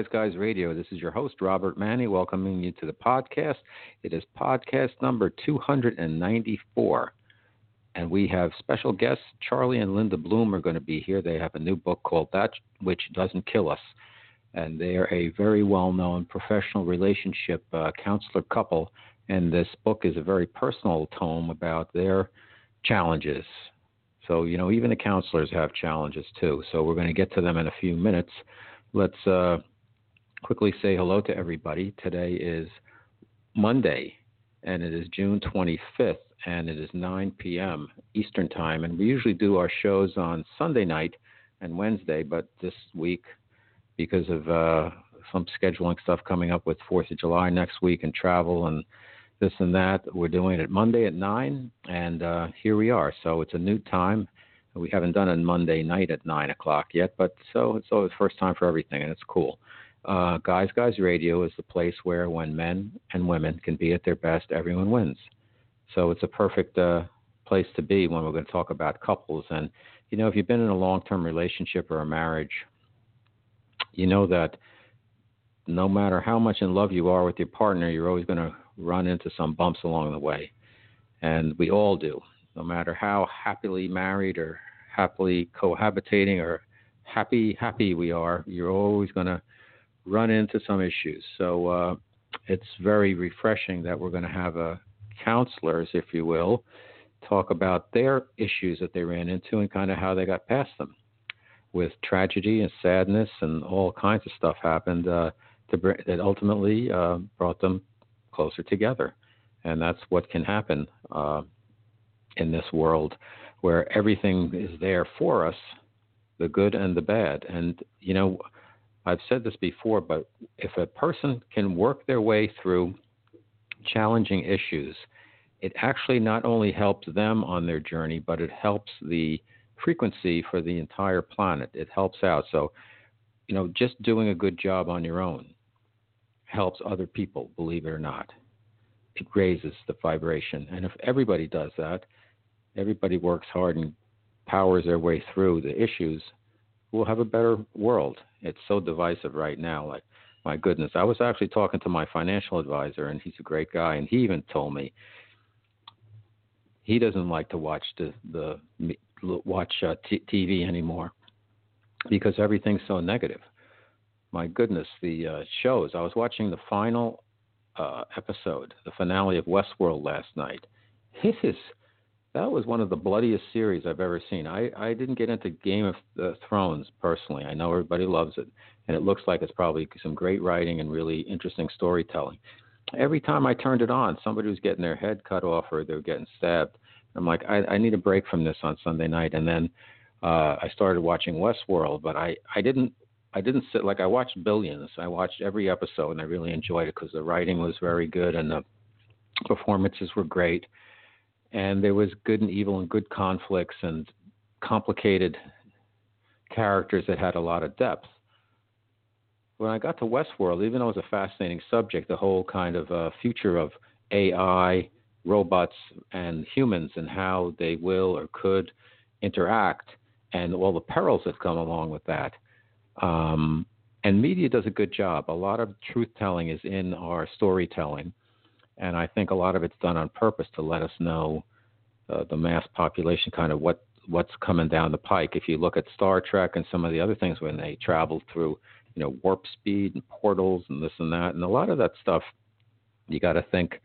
Guys Guys Radio. This is your host, Robert Manni, welcoming you to the podcast. It is podcast number 294. And we have special guests. Charlie and Linda Bloom are going to be here. They have a new book called That Which Doesn't Kill Us. And they are a very well known professional relationship uh, counselor couple. And this book is a very personal tome about their challenges. So, you know, even the counselors have challenges too. So, we're going to get to them in a few minutes. Let's uh, quickly say hello to everybody. Today is Monday, and it is June 25th, and it is 9 p.m. Eastern Time. And we usually do our shows on Sunday night and Wednesday, but this week, because of uh, some scheduling stuff coming up with 4th of July next week and travel and this and that, we're doing it Monday at 9, and uh, here we are. So it's a new time. We haven't done it Monday night at nine o'clock yet, but so it's always the first time for everything, and it's cool. Uh, Guys Guys Radio is the place where when men and women can be at their best, everyone wins. So it's a perfect uh, place to be when we're going to talk about couples. And you know, if you've been in a long-term relationship or a marriage, you know that no matter how much in love you are with your partner, you're always going to run into some bumps along the way, and we all do no matter how happily married or happily cohabitating or happy happy we are, you're always going to run into some issues. So uh, it's very refreshing that we're going to have a counselors, if you will, talk about their issues that they ran into and kind of how they got past them. With tragedy and sadness and all kinds of stuff happened uh, to, that ultimately uh, brought them closer together, and that's what can happen uh, in this world where everything is there for us, the good and the bad. And, you know, I've said this before, but if a person can work their way through challenging issues, it actually not only helps them on their journey, but it helps the frequency for the entire planet. It helps out. So, you know, just doing a good job on your own helps other people, believe it or not. It raises the vibration. And if everybody does that, everybody works hard and powers their way through the issues, we'll have a better world. It's so divisive right now. Like, my goodness, I was actually talking to my financial advisor, and he's a great guy, and he even told me he doesn't like to watch the the watch uh, t- TV anymore because everything's so negative. My goodness, the uh, shows. I was watching the final uh, episode, the finale of Westworld last night. It is that was one of the bloodiest series I've ever seen. I, I didn't get into Game of uh, Thrones personally. I know everybody loves it, and it looks like it's probably some great writing and really interesting storytelling. Every time I turned it on, somebody was getting their head cut off or they were getting stabbed. I'm like, I, I need a break from this on Sunday night, and then uh, I started watching Westworld, but I, I didn't I didn't sit like I watched Billions. I watched every episode and I really enjoyed it because the writing was very good and the performances were great and there was good and evil and good conflicts and complicated characters that had a lot of depth. When I got to Westworld, even though it was a fascinating subject, the whole kind of uh, future of AI, robots, and humans and how they will or could interact, and all the perils that come along with that. Um, and media does a good job. A lot of truth telling is in our storytelling and I think a lot of it's done on purpose to let us know uh, the mass population kind of what what's coming down the pike. If you look at Star Trek and some of the other things when they travel through, you know, warp speed and portals and this and that, and a lot of that stuff, you got to think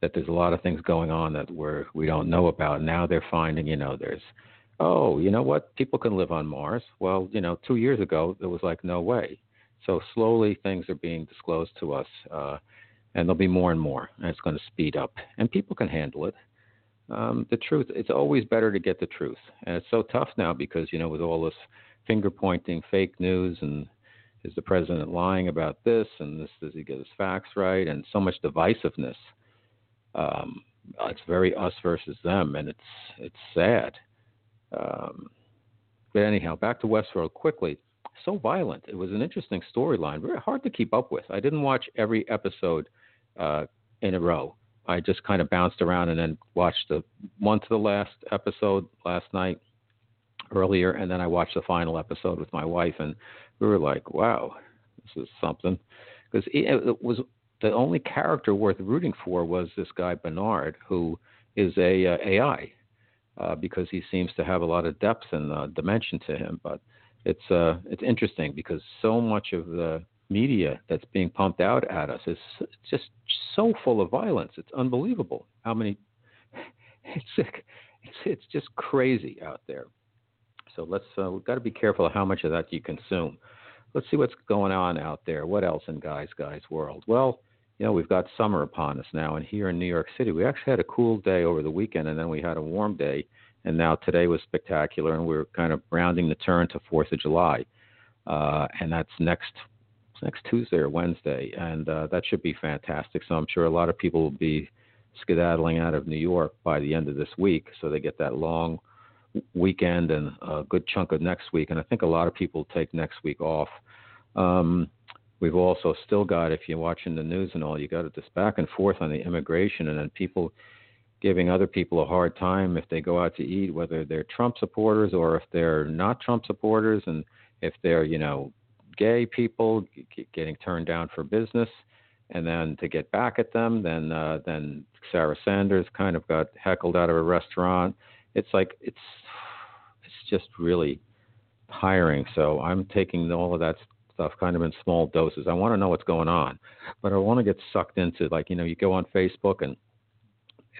that there's a lot of things going on that we're we don't know about. Now they're finding, you know, there's oh, you know what, people can live on Mars. Well, you know, two years ago there was like no way. So slowly things are being disclosed to us. Uh, and there'll be more and more, and it's going to speed up, and people can handle it. Um, the truth, it's always better to get the truth, and it's so tough now because you know with all this finger pointing, fake news, and is the president lying about this, and this does he get his facts right, and so much divisiveness. Um, it's very us versus them, and it's it's sad. Um, but anyhow, back to Westworld quickly. So violent. It was an interesting storyline, very hard to keep up with. I didn't watch every episode uh, in a row. I just kind of bounced around and then watched the one to the last episode last night. earlier, and then I watched the final episode with my wife, and we were like, "Wow, this is something," because it was the only character worth rooting for was this guy Bernard, who is a uh, AI, uh, because he seems to have a lot of depth and uh, dimension to him. But it's uh, it's interesting because so much of the media that's being pumped out at us is just so full of violence. It's unbelievable how many. It's it's it's just crazy out there. So let's uh, we've got to be careful of how much of that you consume. Let's see what's going on out there. What else in guys guys world? Well, you know we've got summer upon us now, and here in New York City we actually had a cool day over the weekend, and then we had a warm day, and now today was spectacular, and we're kind of rounding the turn to Fourth of July, uh, and that's next next Tuesday or Wednesday, and uh, that should be fantastic. So I'm sure a lot of people will be skedaddling out of New York by the end of this week, so they get that long weekend and a good chunk of next week. And I think a lot of people take next week off. Um, we've also still got, if you're watching the news and all, you got this back and forth on the immigration, and then people giving other people a hard time if they go out to eat, whether they're Trump supporters or if they're not Trump supporters, and if they're, you know, gay people getting turned down for business, and then to get back at them, then uh, then Sarah Sanders kind of got heckled out of a restaurant. It's like it's it's just really tiring. So I'm taking all of that stuff kind of in small doses. I want to know what's going on, but I want to get sucked into like you know you go on Facebook and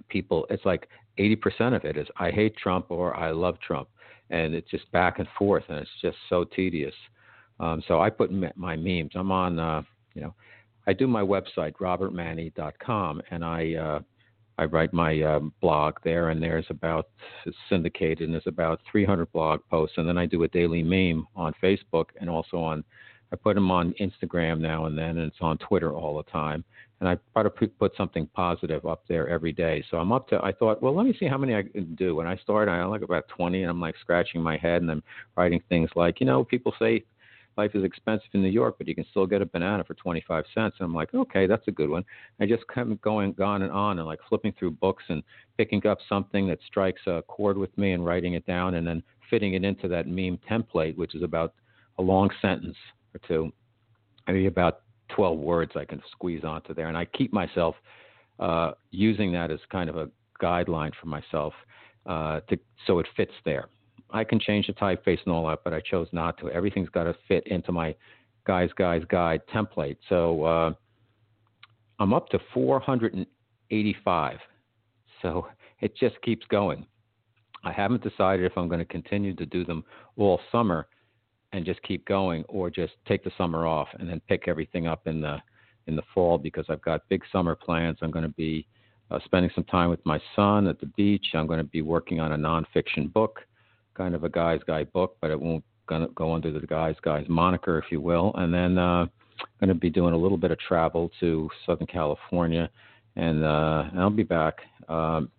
people it's like 80% of it is I hate Trump or I love Trump, and it's just back and forth, and it's just so tedious. Um, so I put my memes. I'm on, uh, you know, I do my website robertmanni.com, and I uh, I write my uh, blog there, and there's about it's syndicated, and there's about 300 blog posts, and then I do a daily meme on Facebook, and also on I put them on Instagram now and then, and it's on Twitter all the time. And I try to put something positive up there every day. So I'm up to. I thought, well, let me see how many I can do. When I started, I like about 20, and I'm like scratching my head, and I'm writing things like, you know, people say life is expensive in New York, but you can still get a banana for 25 cents. And I'm like, okay, that's a good one. I just kept going on and on and like flipping through books and picking up something that strikes a chord with me and writing it down and then fitting it into that meme template, which is about a long sentence or two, maybe about 12 words I can squeeze onto there. And I keep myself uh, using that as kind of a guideline for myself uh, to so it fits there. I can change the typeface and all that, but I chose not to. Everything's got to fit into my guys, guys, guide template. So uh, I'm up to 485. So it just keeps going. I haven't decided if I'm going to continue to do them all summer and just keep going, or just take the summer off and then pick everything up in the in the fall because I've got big summer plans. I'm going to be uh, spending some time with my son at the beach. I'm going to be working on a nonfiction book kind of a guy's guy book, but it won't gonna go under the guy's guys moniker, if you will. And then uh, I'm going to be doing a little bit of travel to Southern California, and, uh, and I'll be back. Um,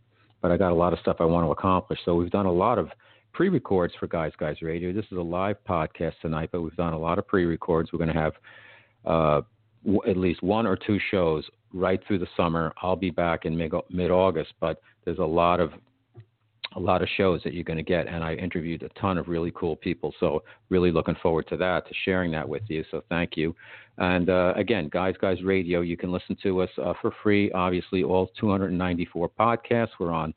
but I got a lot of stuff I want to accomplish. So we've done a lot of pre-records for Guys Guys Radio. This is a live podcast tonight, but we've done a lot of pre-records. We're going to have uh, w- at least one or two shows right through the summer. I'll be back in mid August, but there's a lot of a lot of shows that you're going to get. And I interviewed a ton of really cool people. So, really looking forward to that, to sharing that with you. So, thank you. And uh, again, Guys Guys Radio, you can listen to us uh, for free. Obviously, all 294 podcasts. We're on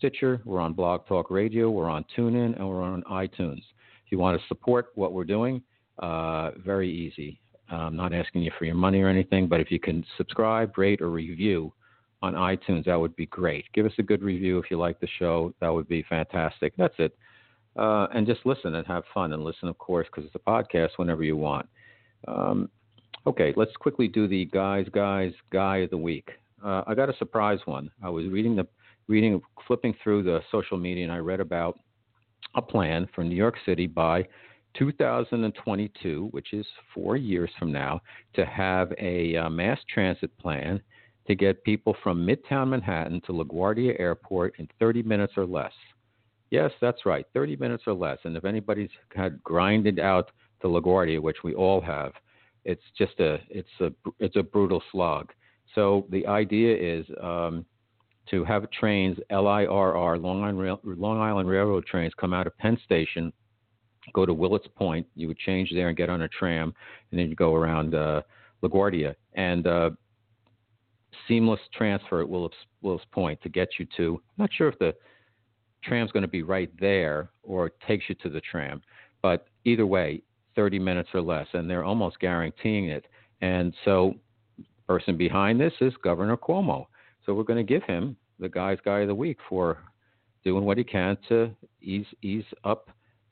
Stitcher, we're on Blog Talk Radio, we're on TuneIn, and we're on iTunes. If you want to support what we're doing, uh, very easy. I'm not asking you for your money or anything, but if you can subscribe, rate, or review, on iTunes, that would be great. Give us a good review if you like the show. That would be fantastic. That's it. Uh, and just listen and have fun and listen, of course, because it's a podcast whenever you want. Um, okay, let's quickly do the guys, guys, guy of the week. Uh, I got a surprise one. I was reading the reading, flipping through the social media, and I read about a plan for New York City by 2022, which is four years from now, to have a uh, mass transit plan to get people from Midtown Manhattan to LaGuardia Airport in 30 minutes or less. Yes, that's right, 30 minutes or less. And if anybody's had grinded out to LaGuardia, which we all have, it's just a it's a it's a brutal slog. So the idea is um, to have trains, LIRR, Long Island, Rail, Long Island Railroad trains, come out of Penn Station, go to Willets Point. You would change there and get on a tram, and then you go around uh, LaGuardia. And uh, seamless transfer at Willets Point to get you to, I'm not sure if the tram's going to be right there or it takes you to the tram, but either way, 30 minutes or less, and they're almost guaranteeing it. And so, person behind this is Governor Cuomo. So we're going to give him the guy's guy of the week for doing what he can to ease ease up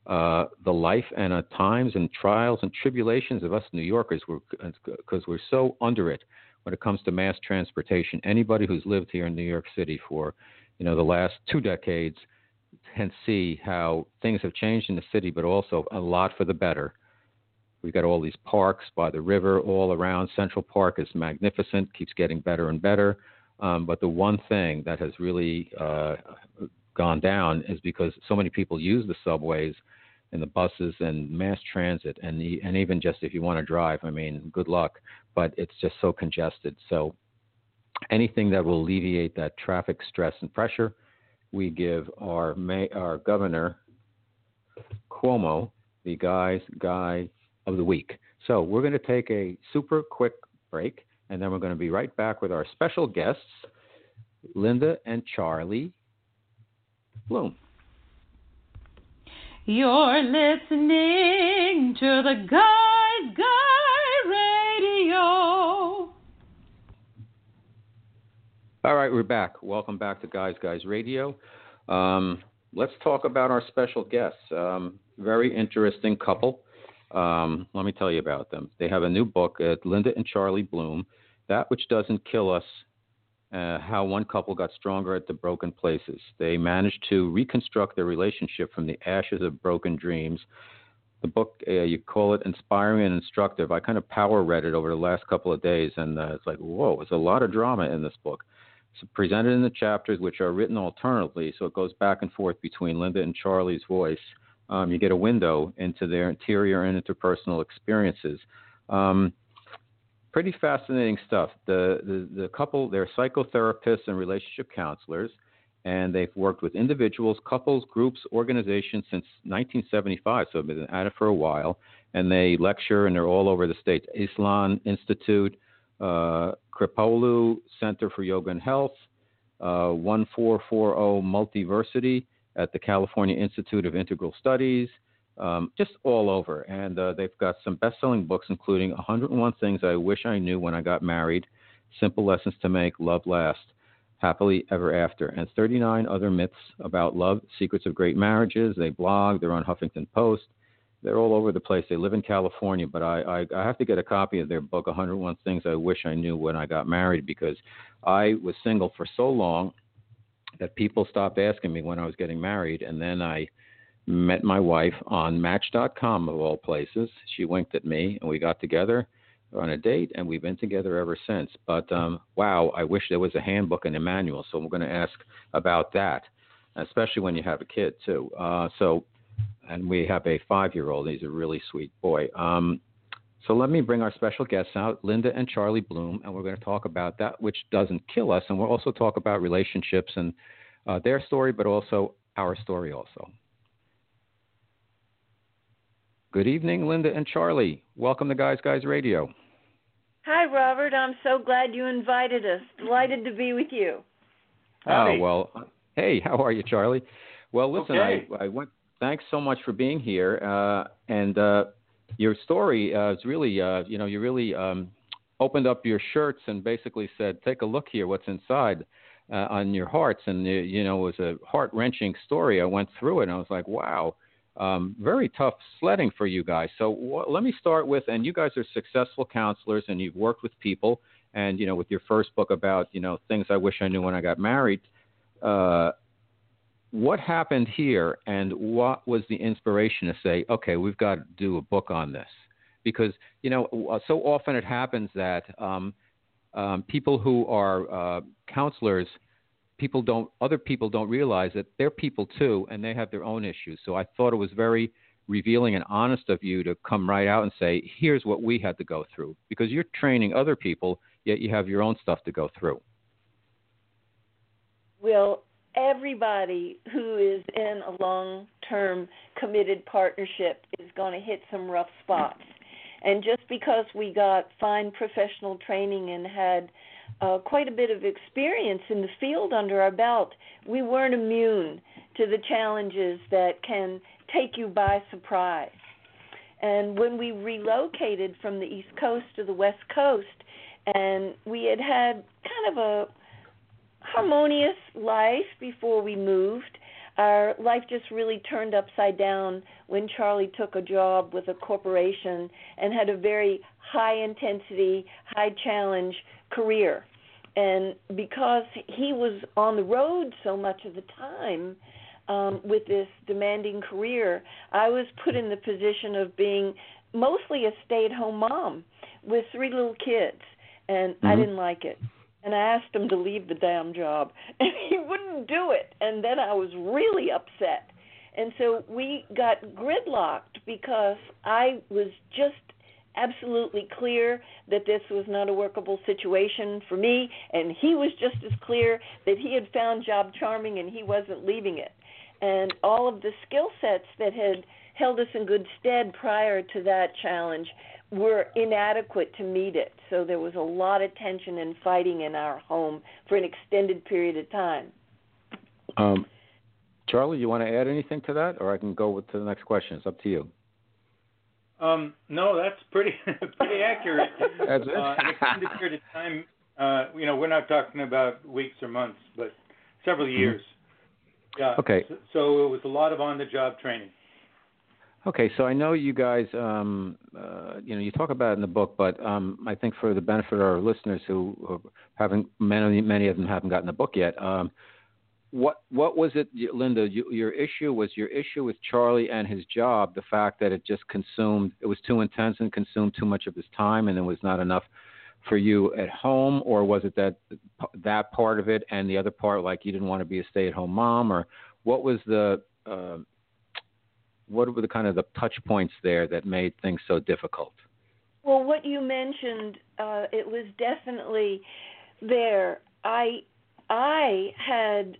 uh, the life and uh, times and trials and tribulations of us New Yorkers, because we're, we're so under it when it comes to mass transportation. Anybody who's lived here in New York City for you know the last two decades can see how things have changed in the city, but also a lot for the better. We've got all these parks by the river all around. Central Park is magnificent, keeps getting better and better. Um, but the one thing that has really uh, gone down is because so many people use the subways and the buses and mass transit, and the, and even just if you want to drive, I mean, good luck. But it's just so congested. So anything that will alleviate that traffic stress and pressure, we give our may, our governor Cuomo the guy's guy of the week. So we're going to take a super quick break, and then we're going to be right back with our special guests, Linda and Charlie Bloom. You're listening to the Guys Guy Radio. All right, we're back. Welcome back to Guys Guys Radio. Um, let's talk about our special guests. Um, very interesting couple. Um, let me tell you about them. They have a new book, uh, Linda and Charlie Bloom, That Which Doesn't Kill Us uh, How One Couple Got Stronger at the Broken Places. They managed to reconstruct their relationship from the ashes of broken dreams. The book, uh, you call it inspiring and instructive. I kind of power read it over the last couple of days, and uh, it's like, whoa, there's a lot of drama in this book. It's presented in the chapters, which are written alternately, so it goes back and forth between Linda and Charlie's voice um, you get a window into their interior and interpersonal experiences. Um, pretty fascinating stuff. The, the, the couple, they're psychotherapists and relationship counselors, and they've worked with individuals, couples, groups, organizations since 1975, so they've been at it for a while. And they lecture, and they're all over the states. Esalen Institute, uh, Kripalu Center for Yoga and Health, uh, 1440 Multiversity, at the California Institute of Integral Studies, um, just all over. And uh, they've got some best selling books, including 101 Things I Wish I Knew When I Got Married, Simple Lessons to Make Love Last, Happily Ever After, and 39 other myths about love, secrets of great marriages. They blog, they're on Huffington Post. They're all over the place. They live in California, but I, I, I have to get a copy of their book, 101 Things I Wish I Knew When I Got Married, because I was single for so long that people stopped asking me when I was getting married, and then I met my wife on Match.com of all places. She winked at me, and we got together on a date, and we've been together ever since. But um, wow, I wish there was a handbook and a manual. So I'm going to ask about that, especially when you have a kid too. Uh, so, and we have a five-year-old. He's a really sweet boy. Um, so let me bring our special guests out, Linda and Charlie Bloom, and we're going to talk about that which doesn't kill us, and we'll also talk about relationships and uh, their story, but also our story also. Good evening, Linda and Charlie. Welcome to Guys Guys Radio. Hi, Robert. I'm so glad you invited us. Delighted to be with you. Howdy. Oh well, hey, how are you, Charlie? Well, listen, okay. I, I went. Thanks so much for being here, uh, and uh, your story uh, is really, uh, you know, you really um, opened up your shirts and basically said, "Take a look here, what's inside." Uh, on your hearts, and you, you know it was a heart wrenching story. I went through it, and I was like, "Wow, um, very tough sledding for you guys." So wh- let me start with, and you guys are successful counselors, and you've worked with people, and you know, with your first book about you know things I wish I knew when I got married. Uh, what happened here and what was the inspiration to say, okay, we've got to do a book on this? Because, you know, so often it happens that um, um, people who are uh, counselors, people don't, other people don't realize that they're people too and they have their own issues. So I thought it was very revealing and honest of you to come right out and say, here's what we had to go through. Because you're training other people, yet you have your own stuff to go through. will everybody who is in a long term committed partnership is going to hit some rough spots. And just because we got fine professional training and had uh, quite a bit of experience in the field under our belt, we weren't immune to the challenges that can take you by surprise. And when we relocated from the East Coast to the West Coast, and we had had kind of a harmonious life before we moved. Our life just really turned upside down when Charlie took a job with a corporation and had a very high intensity, high challenge career. And because he was on the road so much of the time um, with this demanding career, I was put in the position of being mostly a stay at home mom with three little kids. And mm-hmm. I didn't like it and I asked him to leave the damn job, and he wouldn't do it. And then I was really upset. And so we got gridlocked because I was just absolutely clear that this was not a workable situation for me, and he was just as clear that he had found job charming and he wasn't leaving it. And all of the skill sets that had held us in good stead prior to that challenge were inadequate to meet it. So there was a lot of tension and fighting in our home for an extended period of time. Um, Charlie, you want to add anything to that, or I can go to the next question? It's up to you. Um, no, that's pretty pretty accurate. that's it. uh, an extended period of time. Uh, you know, we're not talking about weeks or months, but several mm-hmm. years. Mm-hmm. Yeah. Okay. So, so it was a lot of on-the-job training. Okay, so I know you guys, um, uh, you know, you talk about it in the book, but um, I think for the benefit of our listeners who, who haven't, many, many of them haven't gotten the book yet. Um, what what was it, Linda? You, your issue was your issue with Charlie and his job. The fact that it just consumed, it was too intense and consumed too much of his time, and there was not enough for you at home, or was it that that part of it and the other part, like you didn't want to be a stay-at-home mom, or what was the uh, what were the kind of the touch points there that made things so difficult? Well, what you mentioned, uh, it was definitely there. I I had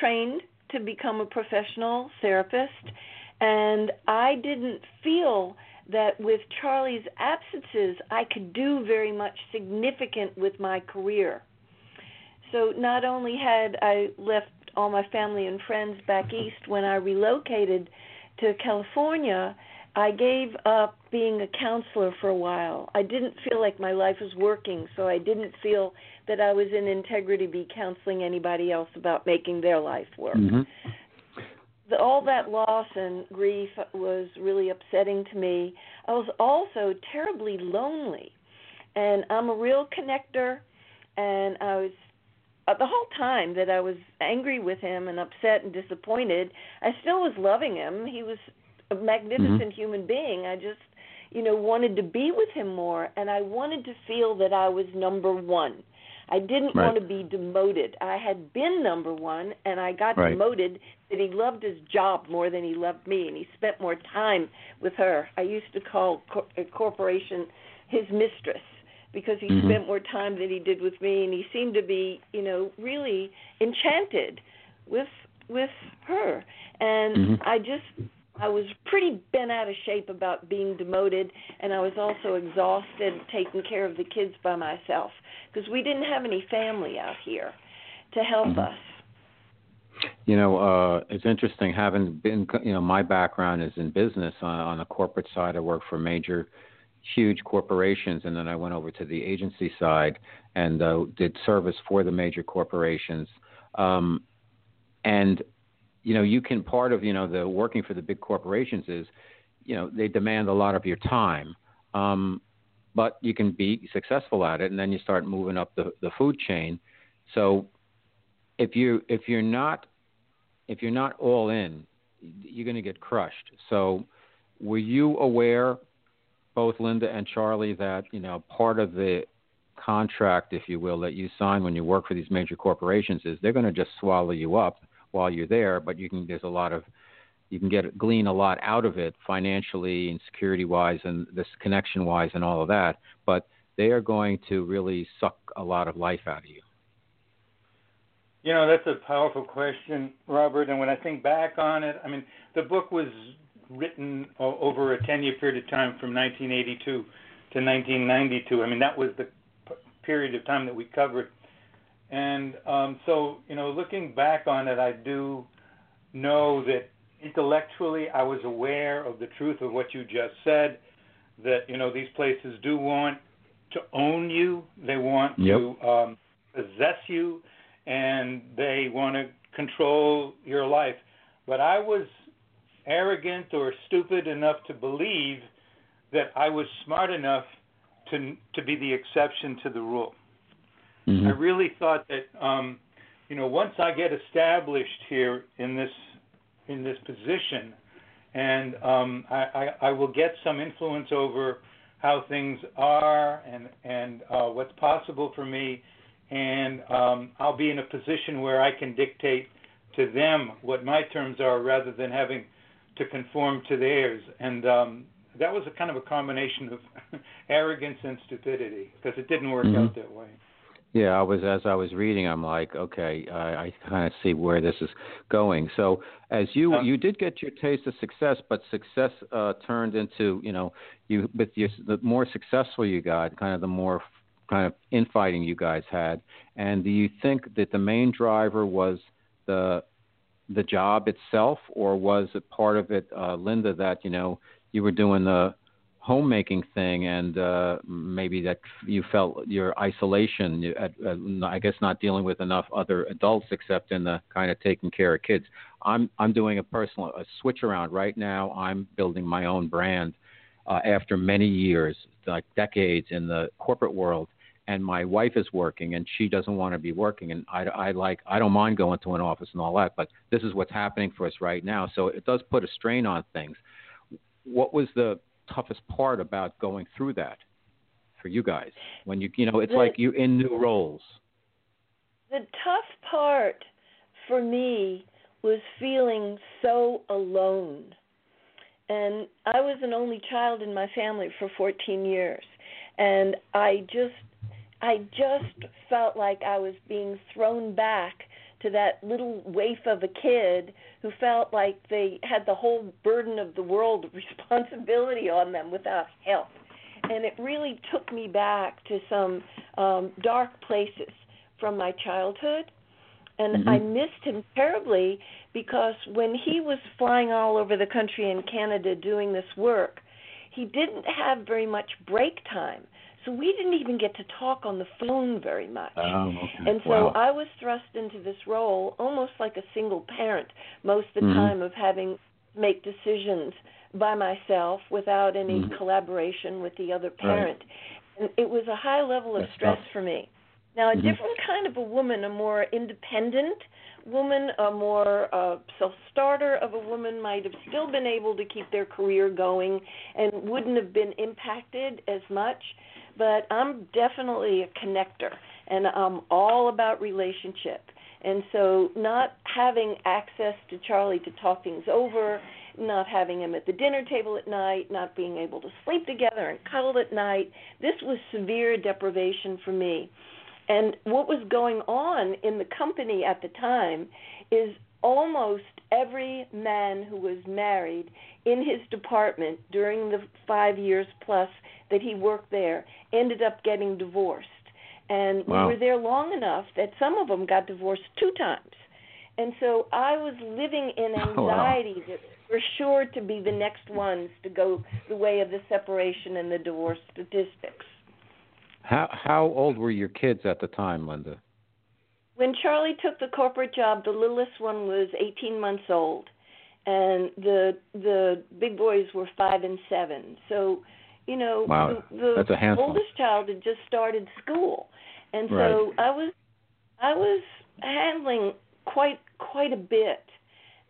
trained to become a professional therapist, and I didn't feel that with Charlie's absences, I could do very much significant with my career. So not only had I left all my family and friends back east when I relocated to California, I gave up being a counselor for a while. I didn't feel like my life was working, so I didn't feel that I was in integrity to be counseling anybody else about making their life work. Mm-hmm. The, all that loss and grief was really upsetting to me. I was also terribly lonely, and I'm a real connector, and I was uh, the whole time that I was angry with him and upset and disappointed, I still was loving him. He was a magnificent mm-hmm. human being. I just, you know, wanted to be with him more, and I wanted to feel that I was number one. I didn't right. want to be demoted. I had been number one, and I got right. demoted that he loved his job more than he loved me, and he spent more time with her. I used to call a corporation his mistress because he mm-hmm. spent more time than he did with me and he seemed to be you know really enchanted with with her and mm-hmm. i just i was pretty bent out of shape about being demoted and i was also exhausted taking care of the kids by myself because we didn't have any family out here to help mm-hmm. us you know, uh, it's interesting having been, you know, my background is in business on, on the corporate side. I work for major huge corporations, and then I went over to the agency side and uh, did service for the major corporations. Um, and you know, you can part of you know the working for the big corporations is, you know, they demand a lot of your time. Um, but you can be successful at it, and then you start moving up the, the food chain. So, if you if you're not if you're not all in, you're going to get crushed. So, were you aware both Linda and Charlie that you know part of the contract, if you will, that you sign when you work for these major corporations is they're going to just swallow you up while you're there, but you can there's a lot of you can get glean a lot out of it financially and security wise and this connection wise and all of that, but they are going to really suck a lot of life out of you. You know, that's a powerful question, Robert. And when I think back on it, I mean, the book was written over a 10 year period of time from 1982 to 1992. I mean, that was the period of time that we covered. And um, so, you know, looking back on it, I do know that intellectually I was aware of the truth of what you just said. That you know these places do want to own you. They want yep. to um, possess you, and they want to control your life. But I was arrogant or stupid enough to believe that I was smart enough to to be the exception to the rule. Mm-hmm. I really thought that um, you know once I get established here in this in this position, and um, I, I, I will get some influence over how things are and and uh, what's possible for me, and um, I'll be in a position where I can dictate to them what my terms are rather than having to conform to theirs. And um, that was a kind of a combination of arrogance and stupidity because it didn't work mm-hmm. out that way. Yeah, I was as I was reading, I'm like, okay, I, I kind of see where this is going. So, as you uh, you did get your taste of success, but success uh, turned into you know you with your the more successful you got, kind of the more kind of infighting you guys had. And do you think that the main driver was the the job itself, or was it part of it, uh, Linda, that you know you were doing the homemaking thing and uh, maybe that you felt your isolation at, uh, i guess not dealing with enough other adults except in the kind of taking care of kids. I'm i'm doing a personal a switch around. Right now i'm building my own brand uh, after many years like decades in the corporate world and my wife is working and she doesn't want to be working and I, I like i don't mind going to an office and all that but this is what's happening for us right now. So it does put a strain on things. What was the toughest part about going through that for you guys when you you know it's the, like you in new roles. The tough part for me was feeling so alone. And i was an only child in my family for 14 years. And i just i just felt like i was being thrown back to that little waif of a kid who felt like they had the whole burden of the world responsibility on them without help. And it really took me back to some um, dark places from my childhood. And mm-hmm. I missed him terribly because when he was flying all over the country in Canada doing this work, he didn't have very much break time. So we didn't even get to talk on the phone very much. Oh, okay. And so wow. I was thrust into this role almost like a single parent most of the mm-hmm. time of having make decisions by myself without any mm-hmm. collaboration with the other parent. Right. And it was a high level of That's stress tough. for me. Now, a mm-hmm. different kind of a woman, a more independent woman, a more uh, self starter of a woman might have still been able to keep their career going and wouldn't have been impacted as much but I'm definitely a connector, and I'm all about relationship. And so, not having access to Charlie to talk things over, not having him at the dinner table at night, not being able to sleep together and cuddle at night, this was severe deprivation for me. And what was going on in the company at the time is almost every man who was married in his department during the five years plus that he worked there ended up getting divorced. And wow. we were there long enough that some of them got divorced two times. And so I was living in anxiety oh, wow. that we're sure to be the next ones to go the way of the separation and the divorce statistics. How how old were your kids at the time, Linda? When Charlie took the corporate job, the littlest one was 18 months old, and the the big boys were five and seven. So you know, wow. the, the oldest child had just started school, and so right. I was I was handling quite quite a bit,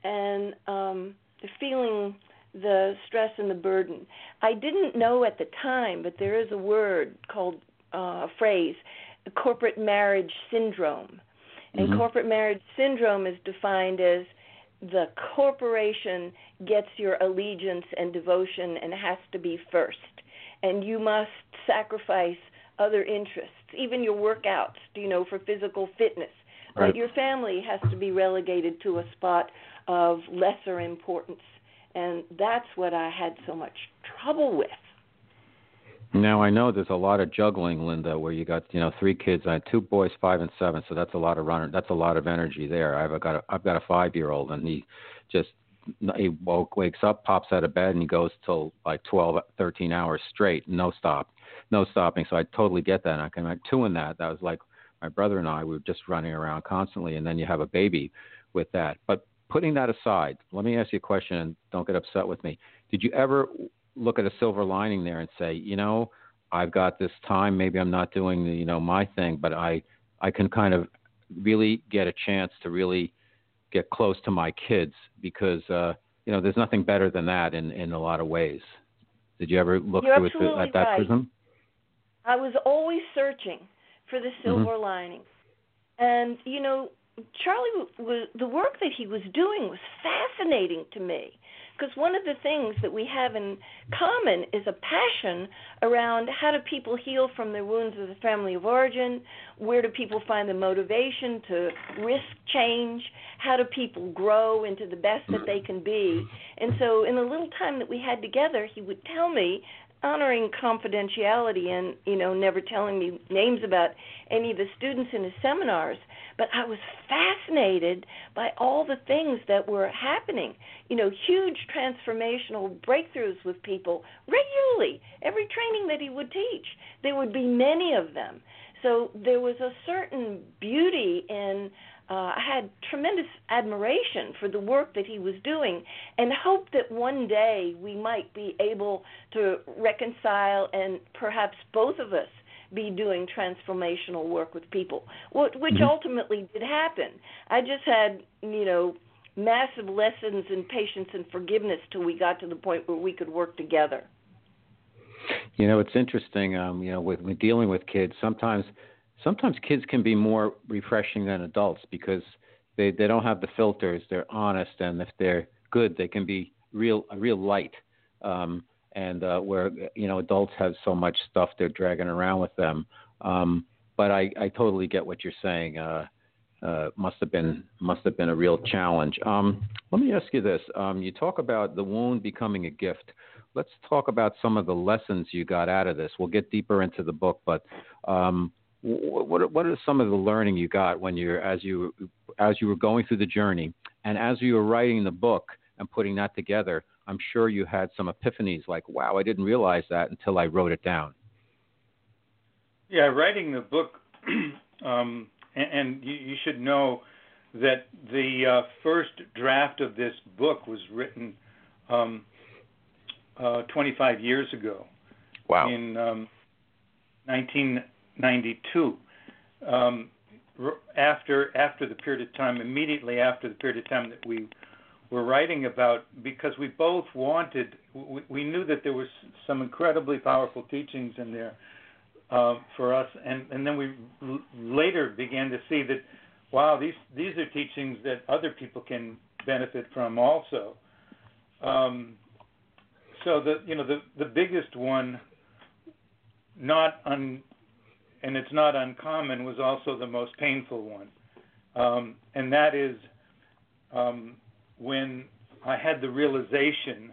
and um, feeling the stress and the burden. I didn't know at the time, but there is a word called uh, a phrase, corporate marriage syndrome. And mm-hmm. corporate marriage syndrome is defined as the corporation gets your allegiance and devotion and has to be first and you must sacrifice other interests, even your workouts, you know, for physical fitness. Right. your family has to be relegated to a spot of lesser importance. And that's what I had so much trouble with. Now I know there's a lot of juggling, Linda, where you got you know three kids. I had two boys, five and seven, so that's a lot of running. That's a lot of energy there. I've got a, I've got a five year old, and he just he woke, wakes up, pops out of bed, and he goes till like 12, 13 hours straight, no stop, no stopping. So I totally get that. And I can like two in that. That was like my brother and I. We were just running around constantly, and then you have a baby with that. But putting that aside, let me ask you a question, and don't get upset with me. Did you ever look at a silver lining there and say, you know, I've got this time. Maybe I'm not doing the, you know, my thing, but I, I can kind of really get a chance to really get close to my kids because, uh, you know, there's nothing better than that in, in a lot of ways. Did you ever look You're through it at that right. prism? I was always searching for the silver lining. And, you know, Charlie was the work that he was doing was fascinating to me because one of the things that we have in common is a passion around how do people heal from their wounds of the family of origin, where do people find the motivation to risk change, how do people grow into the best that they can be. And so in the little time that we had together, he would tell me honoring confidentiality and you know never telling me names about any of the students in his seminars but i was fascinated by all the things that were happening. You know huge transformational breakthroughs with people regularly. Every training that he would teach there would be many of them. So there was a certain beauty in uh, I had tremendous admiration for the work that he was doing and hope one day we might be able to reconcile and perhaps both of us be doing transformational work with people, which Mhm. ultimately did happen. I just had, you know, massive lessons in patience and forgiveness till we got to the point where we could work together. You know, it's interesting. Um, you know, with, with dealing with kids, sometimes sometimes kids can be more refreshing than adults because they they don't have the filters. They're honest, and if they're good, they can be real real light. Um, and uh, where you know adults have so much stuff they're dragging around with them. Um, but I, I totally get what you're saying. Uh, uh, must have been must have been a real challenge. Um, let me ask you this: um, You talk about the wound becoming a gift. Let's talk about some of the lessons you got out of this. We'll get deeper into the book, but um, what what are some of the learning you got when you're as you as you were going through the journey and as you were writing the book and putting that together? I'm sure you had some epiphanies like, "Wow, I didn't realize that until I wrote it down." Yeah, writing the book, um, and, and you, you should know that the uh, first draft of this book was written um, uh, 25 years ago. Wow. In um, 1992. Um, after after the period of time, immediately after the period of time that we were writing about, because we both wanted, we, we knew that there was some incredibly powerful teachings in there uh, for us, and and then we l- later began to see that, wow, these these are teachings that other people can benefit from also. Um, so the you know the the biggest one, not un, and it's not uncommon, was also the most painful one, um, and that is um, when I had the realization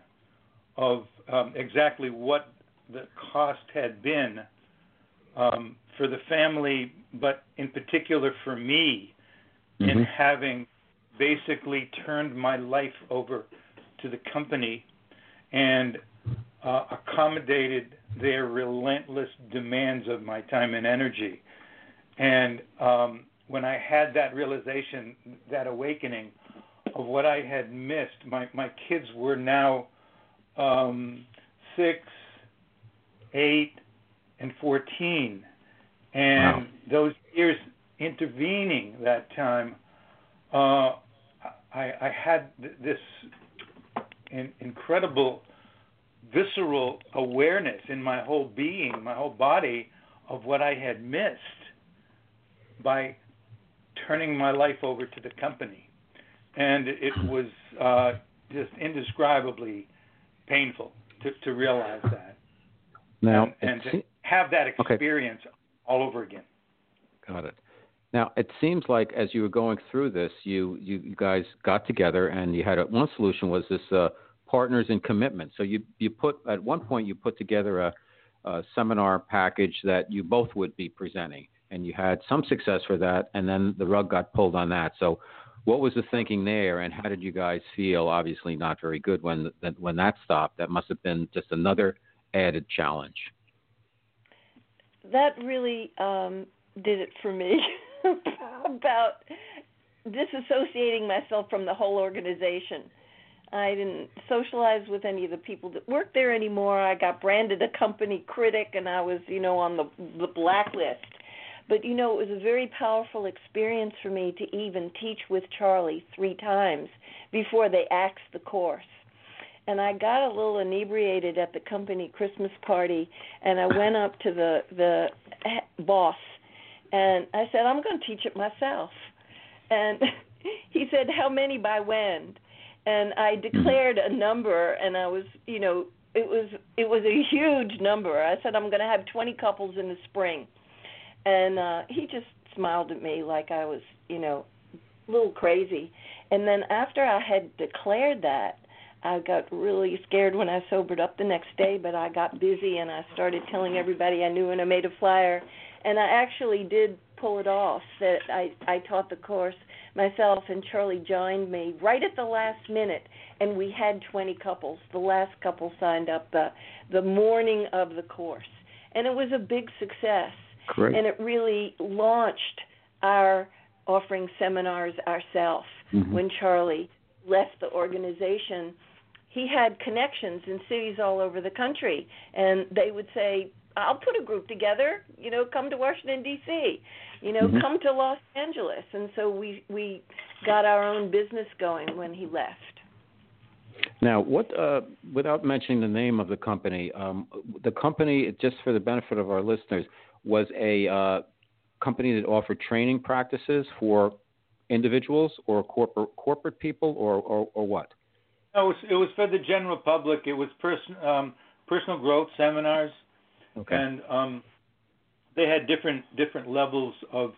of um, exactly what the cost had been um, for the family, but in particular for me, in Mhm. having basically turned my life over to the company and uh, accommodated their relentless demands of my time and energy. And um, when I had that realization, that awakening of what I had missed, my, my kids were now um, six, eight, and 14. And Wow. those years intervening that time, uh, I, I had this in, incredible visceral awareness in my whole being, my whole body, of what I had missed by turning my life over to the company. And it was uh, just indescribably painful to, to realize that Now, and, and to have that Okay. experience all over again. got it. Now, it seems like as you were going through this, you you guys got together and you had a, one solution was this uh, partners in commitment. So you you put at one point you put together a, a seminar package that you both would be presenting, and you had some success for that, and then the rug got pulled on that. So, what was the thinking there, and how did you guys feel? Obviously, not very good when that when that stopped. That must have been just another added challenge. That really um, did it for me. about disassociating myself from the whole organization. I didn't socialize with any of the people that worked there anymore. I got branded a company critic and I was, you know, on the the blacklist. But you know, it was a very powerful experience for me to even teach with Charlie 3 times before they axed the course. And I got a little inebriated at the company Christmas party and I went up to the the boss and I said, I'm going to teach it myself. And he said, How many by when? And I mm-hmm. declared a number, and I was, you know, it was it was a huge number. I said I'm going to have 20 couples in the spring, and uh, he just smiled at me like I was, you know, a little crazy. And then after I had declared that, I got really scared when I sobered up the next day. But I got busy and I started telling everybody I knew, and I made a flyer and I actually did pull it off. That I I taught the course myself, and Charlie joined me right at the last minute, and we had 20 couples. The last couple signed up the the morning of the course, and it was a big success. And it really launched our offering seminars ourselves. Mm-hmm. When Charlie left the organization, he had connections in cities all over the country, and they would say, I'll put a group together. You know, come to Washington D.C. You know, mm-hmm. come to Los Angeles, and so we we got our own business going when he left. Now, what uh, without mentioning the name of the company, um, the company, just for the benefit of our listeners, was a uh, company that offered training practices for individuals or corporate corporate people, or or, or what? No, it was, it was for the general public. It was person um, personal growth seminars Okay. And um, they had different different levels of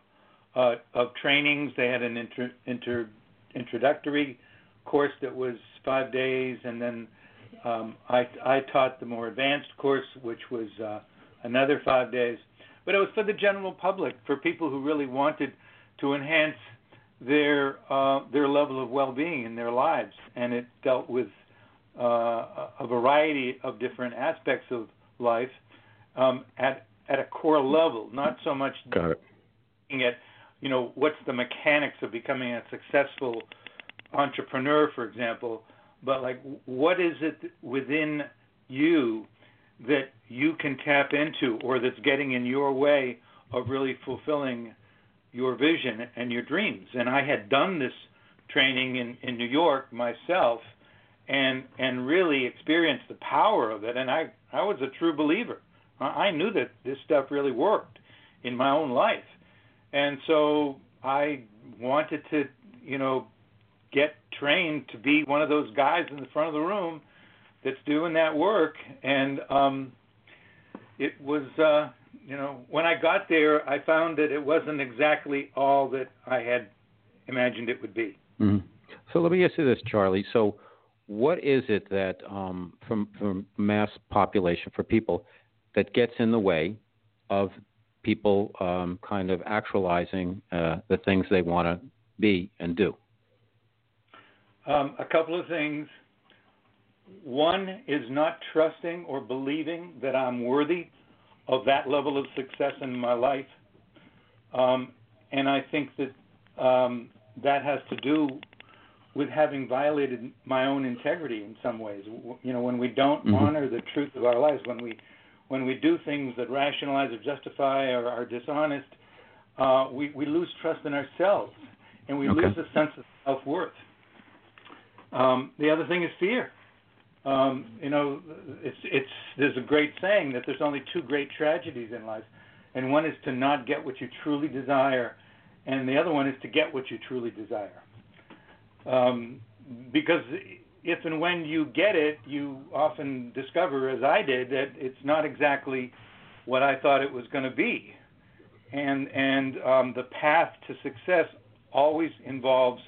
uh, of trainings. They had an inter, inter, introductory course that was five days, and then um, I, I taught the more advanced course, which was uh, another five days. But it was for the general public, for people who really wanted to enhance their uh, their level of well-being in their lives, and it dealt with uh, a variety of different aspects of life um, at at a core level, not so much Got it. looking at you know what's the mechanics of becoming a successful entrepreneur, for example, but like what is it within you that you can tap into or that's getting in your way of really fulfilling your vision and your dreams. And I had done this training in, in New York myself and and really experienced the power of it and I, I was a true believer. I knew that this stuff really worked in my own life, and so I wanted to, you know, get trained to be one of those guys in the front of the room that's doing that work. And um, it was, uh, you know, when I got there, I found that it wasn't exactly all that I had imagined it would be. Mm-hmm. So let me ask you this, Charlie. So, what is it that, um, from from mass population for people, that gets in the way of people um, kind of actualizing uh, the things they want to be and do? Um, a couple of things. One is not trusting or believing that I'm worthy of that level of success in my life. Um, and I think that um, that has to do with having violated my own integrity in some ways. You know, when we don't mm-hmm. honor the truth of our lives, when we when we do things that rationalize or justify or are dishonest, uh, we, we lose trust in ourselves and we okay. lose a sense of self worth. Um, the other thing is fear. Um, you know, it's it's there's a great saying that there's only two great tragedies in life, and one is to not get what you truly desire, and the other one is to get what you truly desire. Um, because if and when you get it, you often discover, as I did, that it's not exactly what I thought it was going to be. and and um, the path to success always involves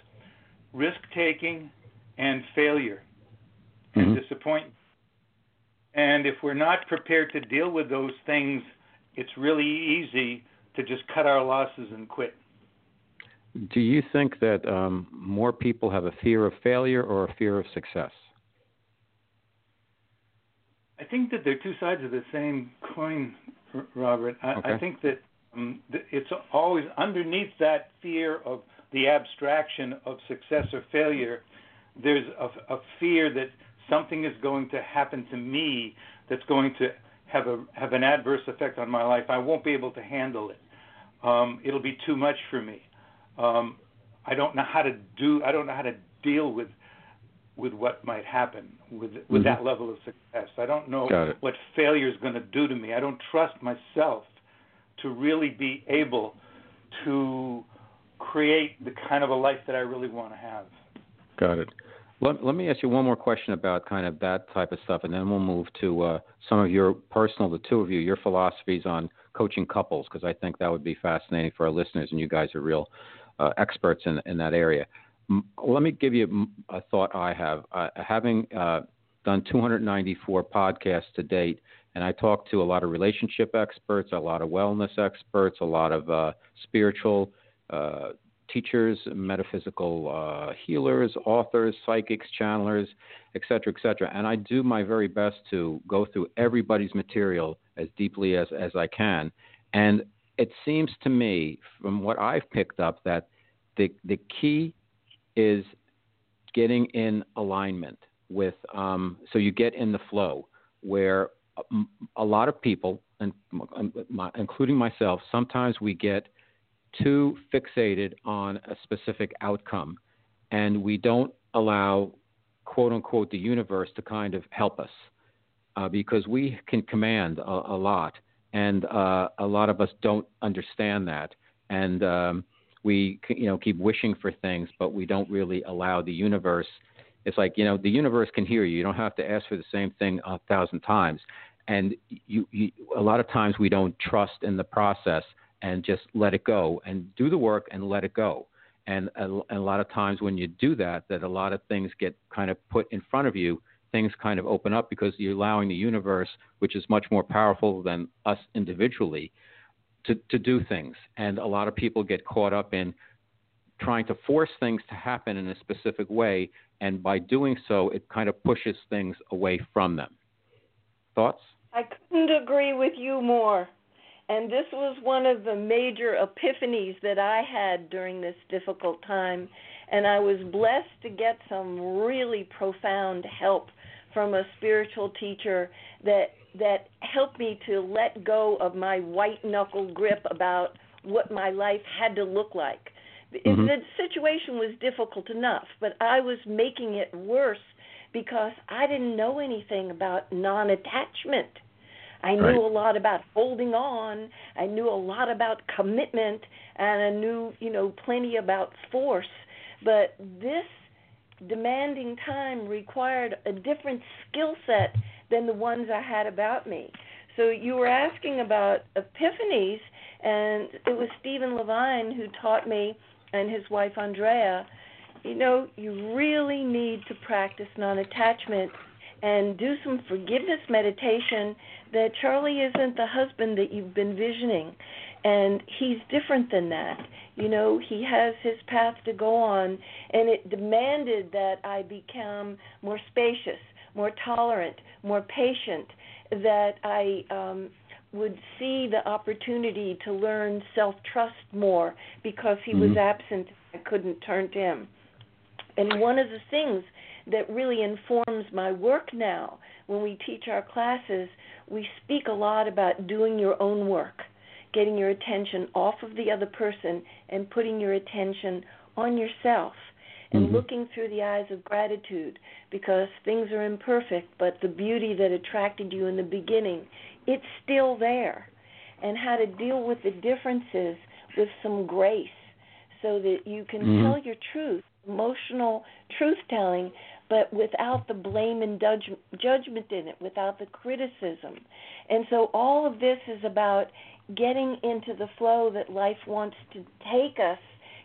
risk taking and failure Mhm. and disappointment. And if we're not prepared to deal with those things, it's really easy to just cut our losses and quit. Do you think that um, more people have a fear of failure or a fear of success? I think that they're two sides of the same coin, Robert. I, Okay. I think that um, it's always underneath that fear of the abstraction of success or failure. There's a, a fear that something is going to happen to me that's going to have a have an adverse effect on my life. I won't be able to handle it. Um, it'll be too much for me. Um, I don't know how to do. I don't know how to deal with with what might happen with with Mhm. that level of success. I don't know what failure is going to do to me. I don't trust myself to really be able to create the kind of a life that I really want to have. Got it. Let, let me ask you one more question about kind of that type of stuff, and then we'll move to uh, some of your personal, the two of you, your philosophies on coaching couples, because I think that would be fascinating for our listeners, and you guys are real uh, experts in, in that area. M- Let me give you a thought I have. Uh, having uh, done 294 podcasts to date, and I talk to a lot of relationship experts, a lot of wellness experts, a lot of uh, spiritual uh, teachers, metaphysical uh, healers, authors, psychics, channelers, et cetera, et cetera. And I do my very best to go through everybody's material as deeply as, as I can. And it seems to me, from what I've picked up, that the, the key is getting in alignment with, um, so you get in the flow where um, a lot of people, and including myself, sometimes we get too fixated on a specific outcome and we don't allow quote unquote the universe to kind of help us uh, because we can command a, a lot and uh, a lot of us don't understand that and um, we you know keep wishing for things but we don't really allow the universe it's like you know the universe can hear you you don't have to ask for the same thing a thousand times and you, you a lot of times we don't trust in the process and just let it go and do the work and let it go. And a, and a lot of times when you do that, that a lot of things get kind of put in front of you. Things kind of open up because you're allowing the universe, which is much more powerful than us individually, to, to do things. And a lot of people get caught up in trying to force things to happen in a specific way. And by doing so, it kind of pushes things away from them. Thoughts? I couldn't agree with you more. And this was one of the major epiphanies that I had during this difficult time. And I was blessed to get some really profound help from a spiritual teacher that that helped me to let go of my white knuckle grip about what my life had to look like. Mhm. The situation was difficult enough, but I was making it worse because I didn't know anything about non-attachment. I knew Right. a lot about holding on. I knew a lot about commitment, and I knew, you know, plenty about force. But this demanding time required a different skill set than the ones I had about me. So you were asking about epiphanies, and it was Stephen Levine who taught me, and his wife Andrea. You know, you really need to practice non-attachment and do some forgiveness meditation that Charlie isn't the husband that you've been visioning and he's different than that. You know, he has his path to go on and it demanded that I become more spacious, more tolerant, more patient, that I um would see the opportunity to learn self-trust more because he was Mhm. absent I couldn't turn to him. And one of the things that really informs my work now when we teach our classes, we speak a lot about doing your own work, getting your attention off of the other person and putting your attention on yourself and Mhm. looking through the eyes of gratitude because things are imperfect, but the beauty that attracted you in the beginning, it's still there. And how to deal with the differences with some grace so that you can Mhm. tell your truth, emotional truth telling, but without the blame and judge, judgment in it, without the criticism. And so all of this is about getting into the flow that life wants to take us,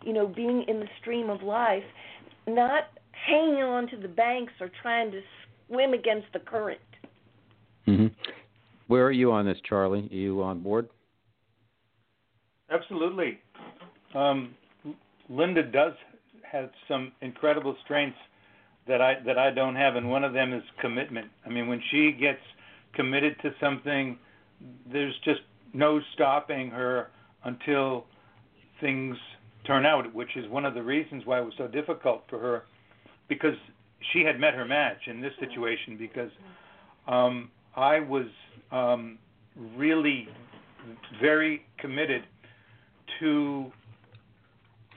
you know, being in the stream of life, not hanging on to the banks or trying to swim against the current. Mm-hmm. Where are you on this, Charlie? Are you on board? Absolutely. Um, Linda does have some incredible strengths that I that I don't have, and one of them is commitment. I mean, when she gets committed to something, there's just no stopping her until things turn out, which is one of the reasons why it was so difficult for her, because she had met her match in this situation. Because um, I was um, really very committed to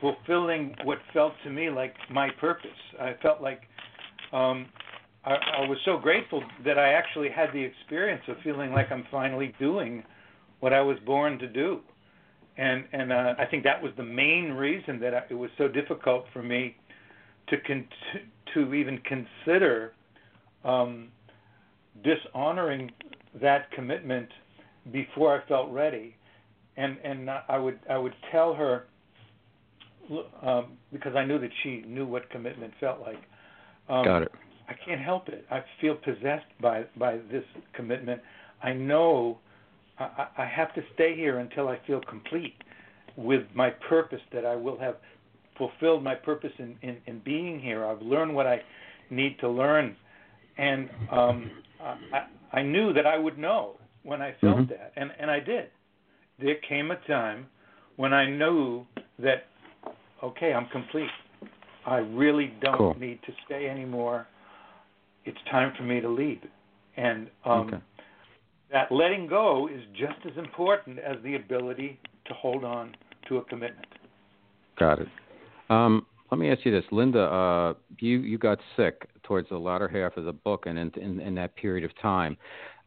fulfilling what felt to me like my purpose. I felt like um, I, I was so grateful that I actually had the experience of feeling like I'm finally doing what I was born to do, and and uh, I think that was the main reason that I, it was so difficult for me to con- to even consider um, dishonoring that commitment before I felt ready, and and I would I would tell her um, because I knew that she knew what commitment felt like. Um, Got it. I can't help it. I feel possessed by by this commitment. I know I, I have to stay here until I feel complete with my purpose. That I will have fulfilled my purpose in in, in being here. I've learned what I need to learn, and um, I, I knew that I would know when I felt mm-hmm. that, and and I did. There came a time when I knew that okay, I'm complete. I really don't cool. need to stay anymore. It's time for me to leave. And um, okay. that letting go is just as important as the ability to hold on to a commitment. Got it. Um, let me ask you this, Linda. Uh, you you got sick towards the latter half of the book, and in, in, in that period of time.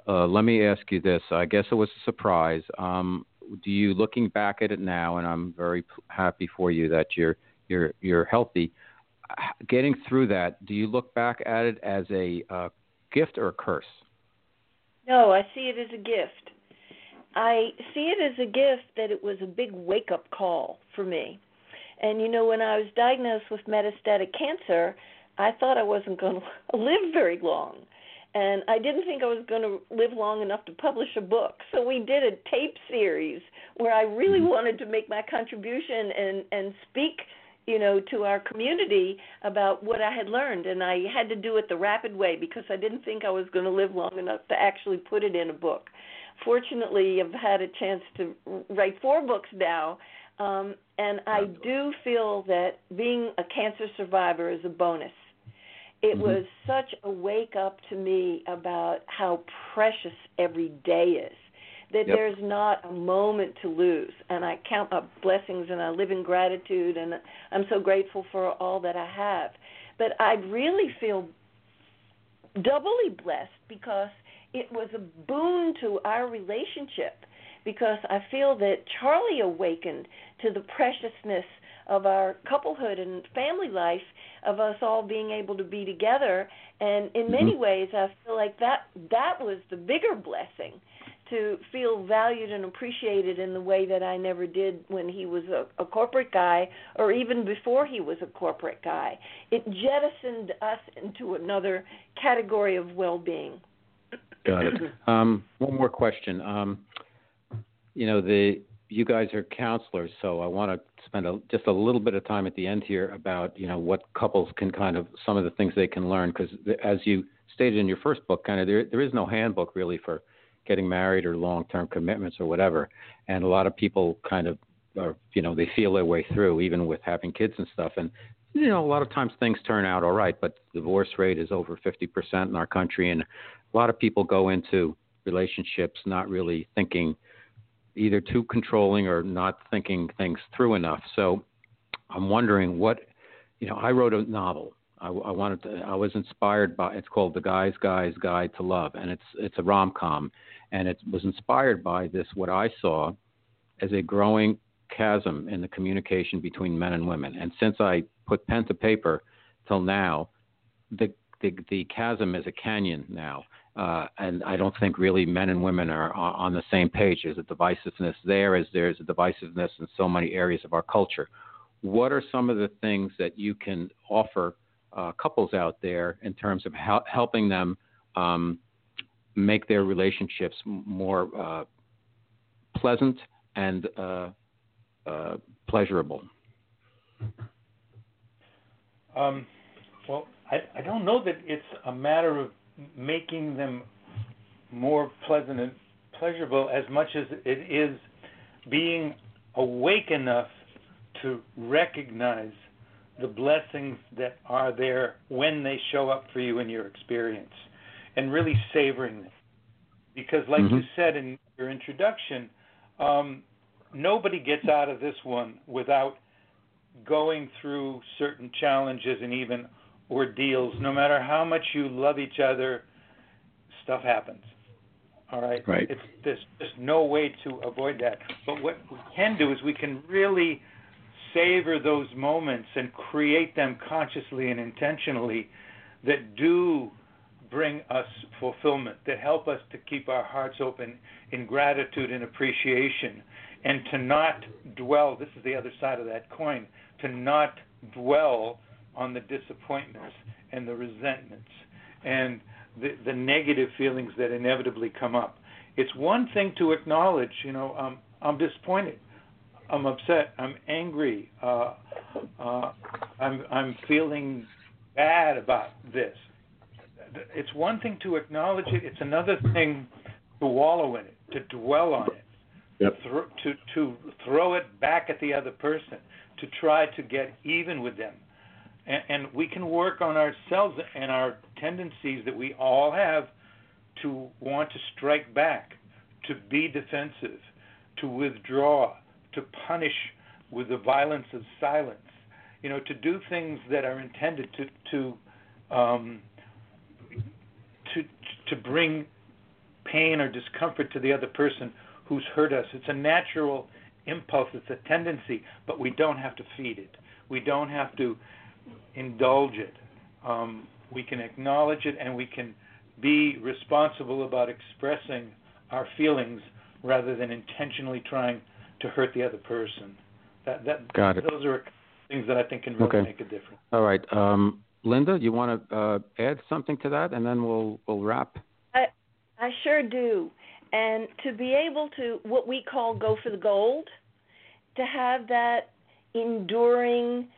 Uh, let me ask you this. I guess it was a surprise. Um, do you looking back at it now, and I'm very happy for you that you're you're you're healthy. Getting through that, do you look back at it as a uh, gift or a curse? No, I see it as a gift. I see it as a gift that it was a big wake up call for me. And you know, when I was diagnosed with metastatic cancer, I thought I wasn't going to live very long and I didn't think I was going to live long enough to publish a book. So we did a tape series where I really mm-hmm. wanted to make my contribution and and speak, you know, to our community about what I had learned, and I had to do it the rapid way because I didn't think I was going to live long enough to actually put it in a book. Fortunately, I've had a chance to write four books now. Um, and I do feel that being a cancer survivor is a bonus it mm-hmm. was such a wake up to me about how precious every day is that yep. there's not a moment to lose and i count my blessings and i live in gratitude and i'm so grateful for all that i have but i really feel doubly blessed because it was a boon to our relationship because i feel that charlie awakened to the preciousness of our couplehood and family life of us all being able to be together and in many mm-hmm. ways I feel like that that was the bigger blessing to feel valued and appreciated in the way that I never did when he was a, a corporate guy or even before he was a corporate guy. It jettisoned us into another category of well-being. Got it. Um, one more question. Um, you know, the you guys are counselors, so I want to spend a, just a little bit of time at the end here about you know what couples can kind of some of the things they can learn because as you stated in your first book, kind of there there is no handbook really for getting married or long term commitments or whatever, and a lot of people kind of are you know they feel their way through even with having kids and stuff and you know a lot of times things turn out all right but divorce rate is over 50% in our country and a lot of people go into relationships not really thinking either too controlling or not thinking things through enough. So I'm wondering what, you know, I wrote a novel. I, I wanted to. I was inspired by. It's called The Guy's Guy's Guide to Love, and it's it's a rom com, and it was inspired by this what I saw as a growing chasm in the communication between men and women. And since I put pen to paper till now, the the the chasm is a canyon now, uh, and I don't think really men and women are on the same page. There's a divisiveness there, as there's a divisiveness in so many areas of our culture. What are some of the things that you can offer uh, couples out there in terms of hel- helping them um, make their relationships more uh, pleasant and uh, uh, pleasurable? Um, well, I, I don't know that it's a matter of making them more pleasant and pleasurable as much as it is being awake enough to recognize the blessings that are there when they show up for you in your experience and really savoring them. Because, like mm-hmm. you said in your introduction, um, nobody gets out of this one without going through certain challenges and even ordeals. No matter how much you love each other, stuff happens. All right. Right. It's there's just no way to avoid that. But what we can do is we can really savor those moments and create them consciously and intentionally that do bring us fulfillment, that help us to keep our hearts open in gratitude and appreciation, and to not dwell. This is the other side of that coin to not dwell on the disappointments and the resentments and the, the negative feelings that inevitably come up. It's one thing to acknowledge, you know, um, I'm disappointed. I'm upset. I'm angry. Uh, uh, I'm I'm feeling bad about this. It's one thing to acknowledge it. It's another thing to wallow in it, to dwell on it, yep. to to throw it back at the other person, to try to get even with them. And, and we can work on ourselves and our tendencies that we all have to want to strike back, to be defensive, to withdraw, to punish with the violence of silence, you know, to do things that are intended to to um, to to bring pain or discomfort to the other person who's hurt us. It's a natural impulse, it's a tendency, but we don't have to feed it. We don't have to indulge it. Um, we can acknowledge it and we can be responsible about expressing our feelings rather than intentionally trying to hurt the other person. That that Got it. those are things that I think can really okay. make a difference. All right, um, Linda, you want to uh, add something to that, and then we'll we'll wrap. I I sure do, and to be able to what we call go for the gold, to have that enduring,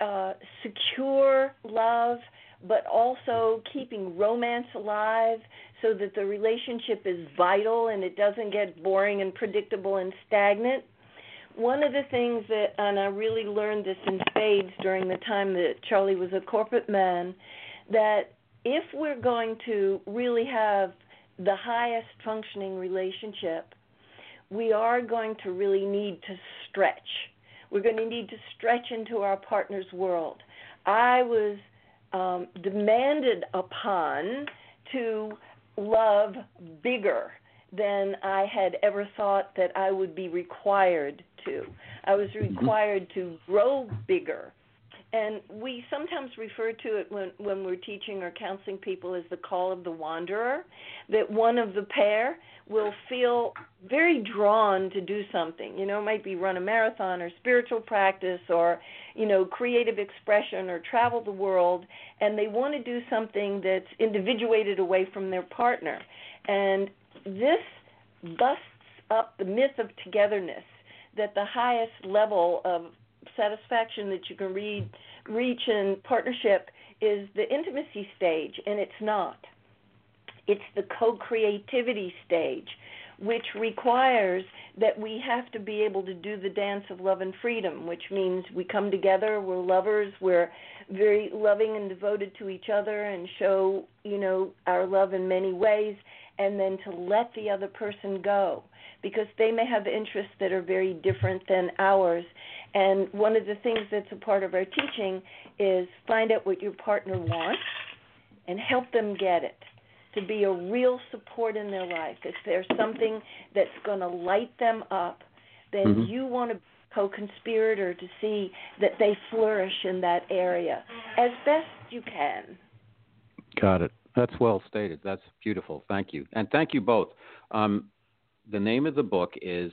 uh, secure love, but also keeping romance alive so that the relationship is vital and it doesn't get boring and predictable and stagnant. One of the things that, and I really learned this in spades during the time that Charlie was a corporate man, that if we're going to really have the highest functioning relationship, we are going to really need to stretch. We're going to need to stretch into our partner's world. I was um, demanded upon to love bigger than I had ever thought that I would be required to. I was mm-hmm. required to grow bigger. And we sometimes refer to it when, when we're teaching or counseling people as the call of the wanderer, that one of the pair will feel very drawn to do something. You know, it might be run a marathon or spiritual practice or, you know, creative expression or travel the world, and they want to do something that's individuated away from their partner. And this busts up the myth of togetherness that the highest level of satisfaction that you can read, reach in partnership is the intimacy stage, and it's not. It's the co creativity stage, which requires that we have to be able to do the dance of love and freedom, which means we come together, we're lovers, we're very loving and devoted to each other and show, you know, our love in many ways, and then to let the other person go because they may have interests that are very different than ours. And one of the things that's a part of our teaching is find out what your partner wants and help them get it. To be a real support in their life. If there's something that's going to light them up, then mm-hmm. you want to co-conspirator to see that they flourish in that area as best you can. Got it. That's well stated. That's beautiful. Thank you. And thank you both. Um, the name of the book is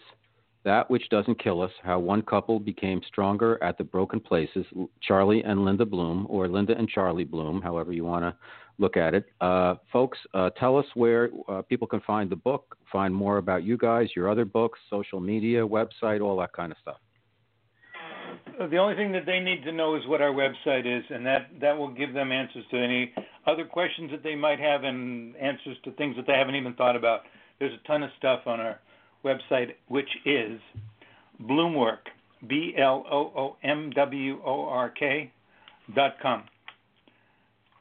That Which Doesn't Kill Us How One Couple Became Stronger at the Broken Places, Charlie and Linda Bloom, or Linda and Charlie Bloom, however you want to look at it. Uh, folks, uh, tell us where uh, people can find the book, find more about you guys, your other books, social media, website, all that kind of stuff. The only thing that they need to know is what our website is, and that, that will give them answers to any other questions that they might have and answers to things that they haven't even thought about. There's a ton of stuff on our website, which is Bloomwork, B L O O M W O R K dot com,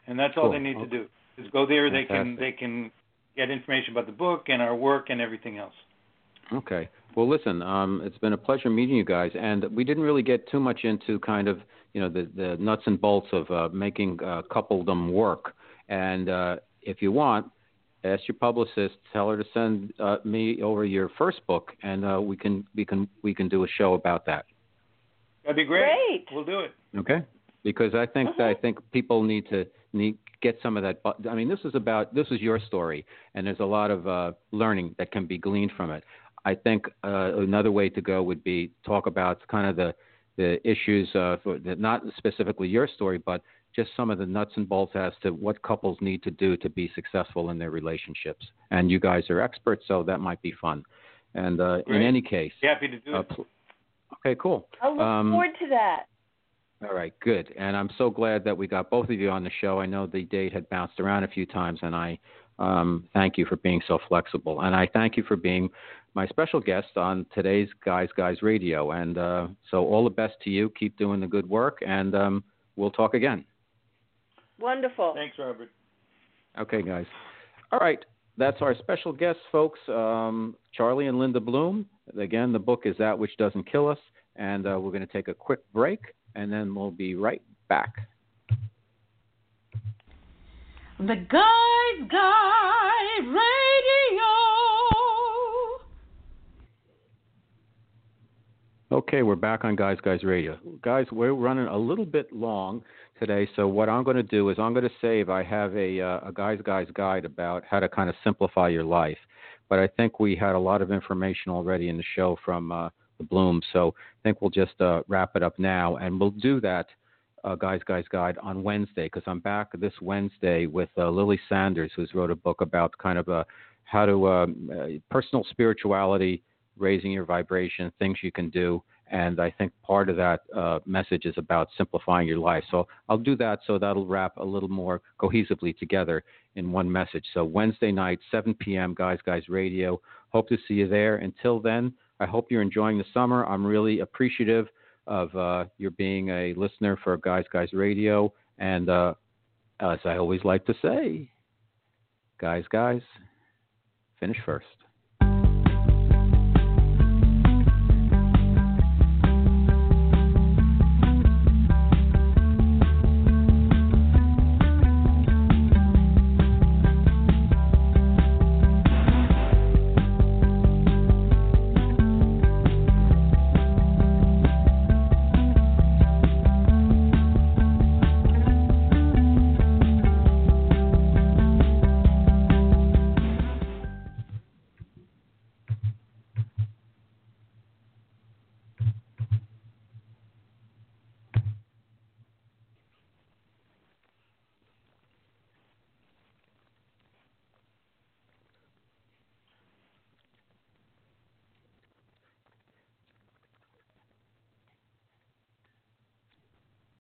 and that's all they need Okay. to do. Is go there. They can they can get information about the book and our work and everything else. Okay. Well, listen, um, it's been a pleasure meeting you guys, and we didn't really get too much into kind of you know the, the nuts and bolts of uh, making uh, coupledom work. And uh, if you want, ask your publicist, tell her to send uh, me over your first book, and uh, we can we can we can do a show about that. That'd be great. Great. We'll do it. Okay. Because I think that I think people need to need get some of that. I mean, this is about this is your story, and there's a lot of uh, learning that can be gleaned from it. I think uh, another way to go would be talk about kind of the the issues uh, for, that not specifically your story, but just some of the nuts and bolts as to what couples need to do to be successful in their relationships. And you guys are experts, so that might be fun. And uh, in any case, happy to do uh, it. okay, cool. I look Um, forward to that. All right, good. And I'm so glad that we got both of you on the show. I know the date had bounced around a few times, and I um, thank you for being so flexible. And I thank you for being my special guest on today's Guys Guys Radio. And uh, so, all the best to you. Keep doing the good work, and um, we'll talk again. Wonderful. Thanks, Robert. Okay, guys. All right. That's our special guests, folks. Um, Charlie and Linda Bloom. Again, the book is That Which Doesn't Kill Us. And uh, we're going to take a quick break, and then we'll be right back. The Guys Guy Radio. Okay, we're back on Guys Guys Radio. Guys, we're running a little bit long today, so what I'm going to do is I'm going to save. I have a, uh, a Guys Guys guide about how to kind of simplify your life, but I think we had a lot of information already in the show from uh, the Bloom, so I think we'll just uh, wrap it up now, and we'll do that uh, Guys Guys Guide on Wednesday because I'm back this Wednesday with uh, Lily Sanders, who's wrote a book about kind of uh, how to um, personal spirituality, raising your vibration, things you can do. And I think part of that uh, message is about simplifying your life. So I'll do that so that'll wrap a little more cohesively together in one message. So Wednesday night, 7 p.m., Guys Guys Radio. Hope to see you there. Until then, I hope you're enjoying the summer. I'm really appreciative of uh, your being a listener for Guys Guys Radio. And uh, as I always like to say, guys, guys, finish first.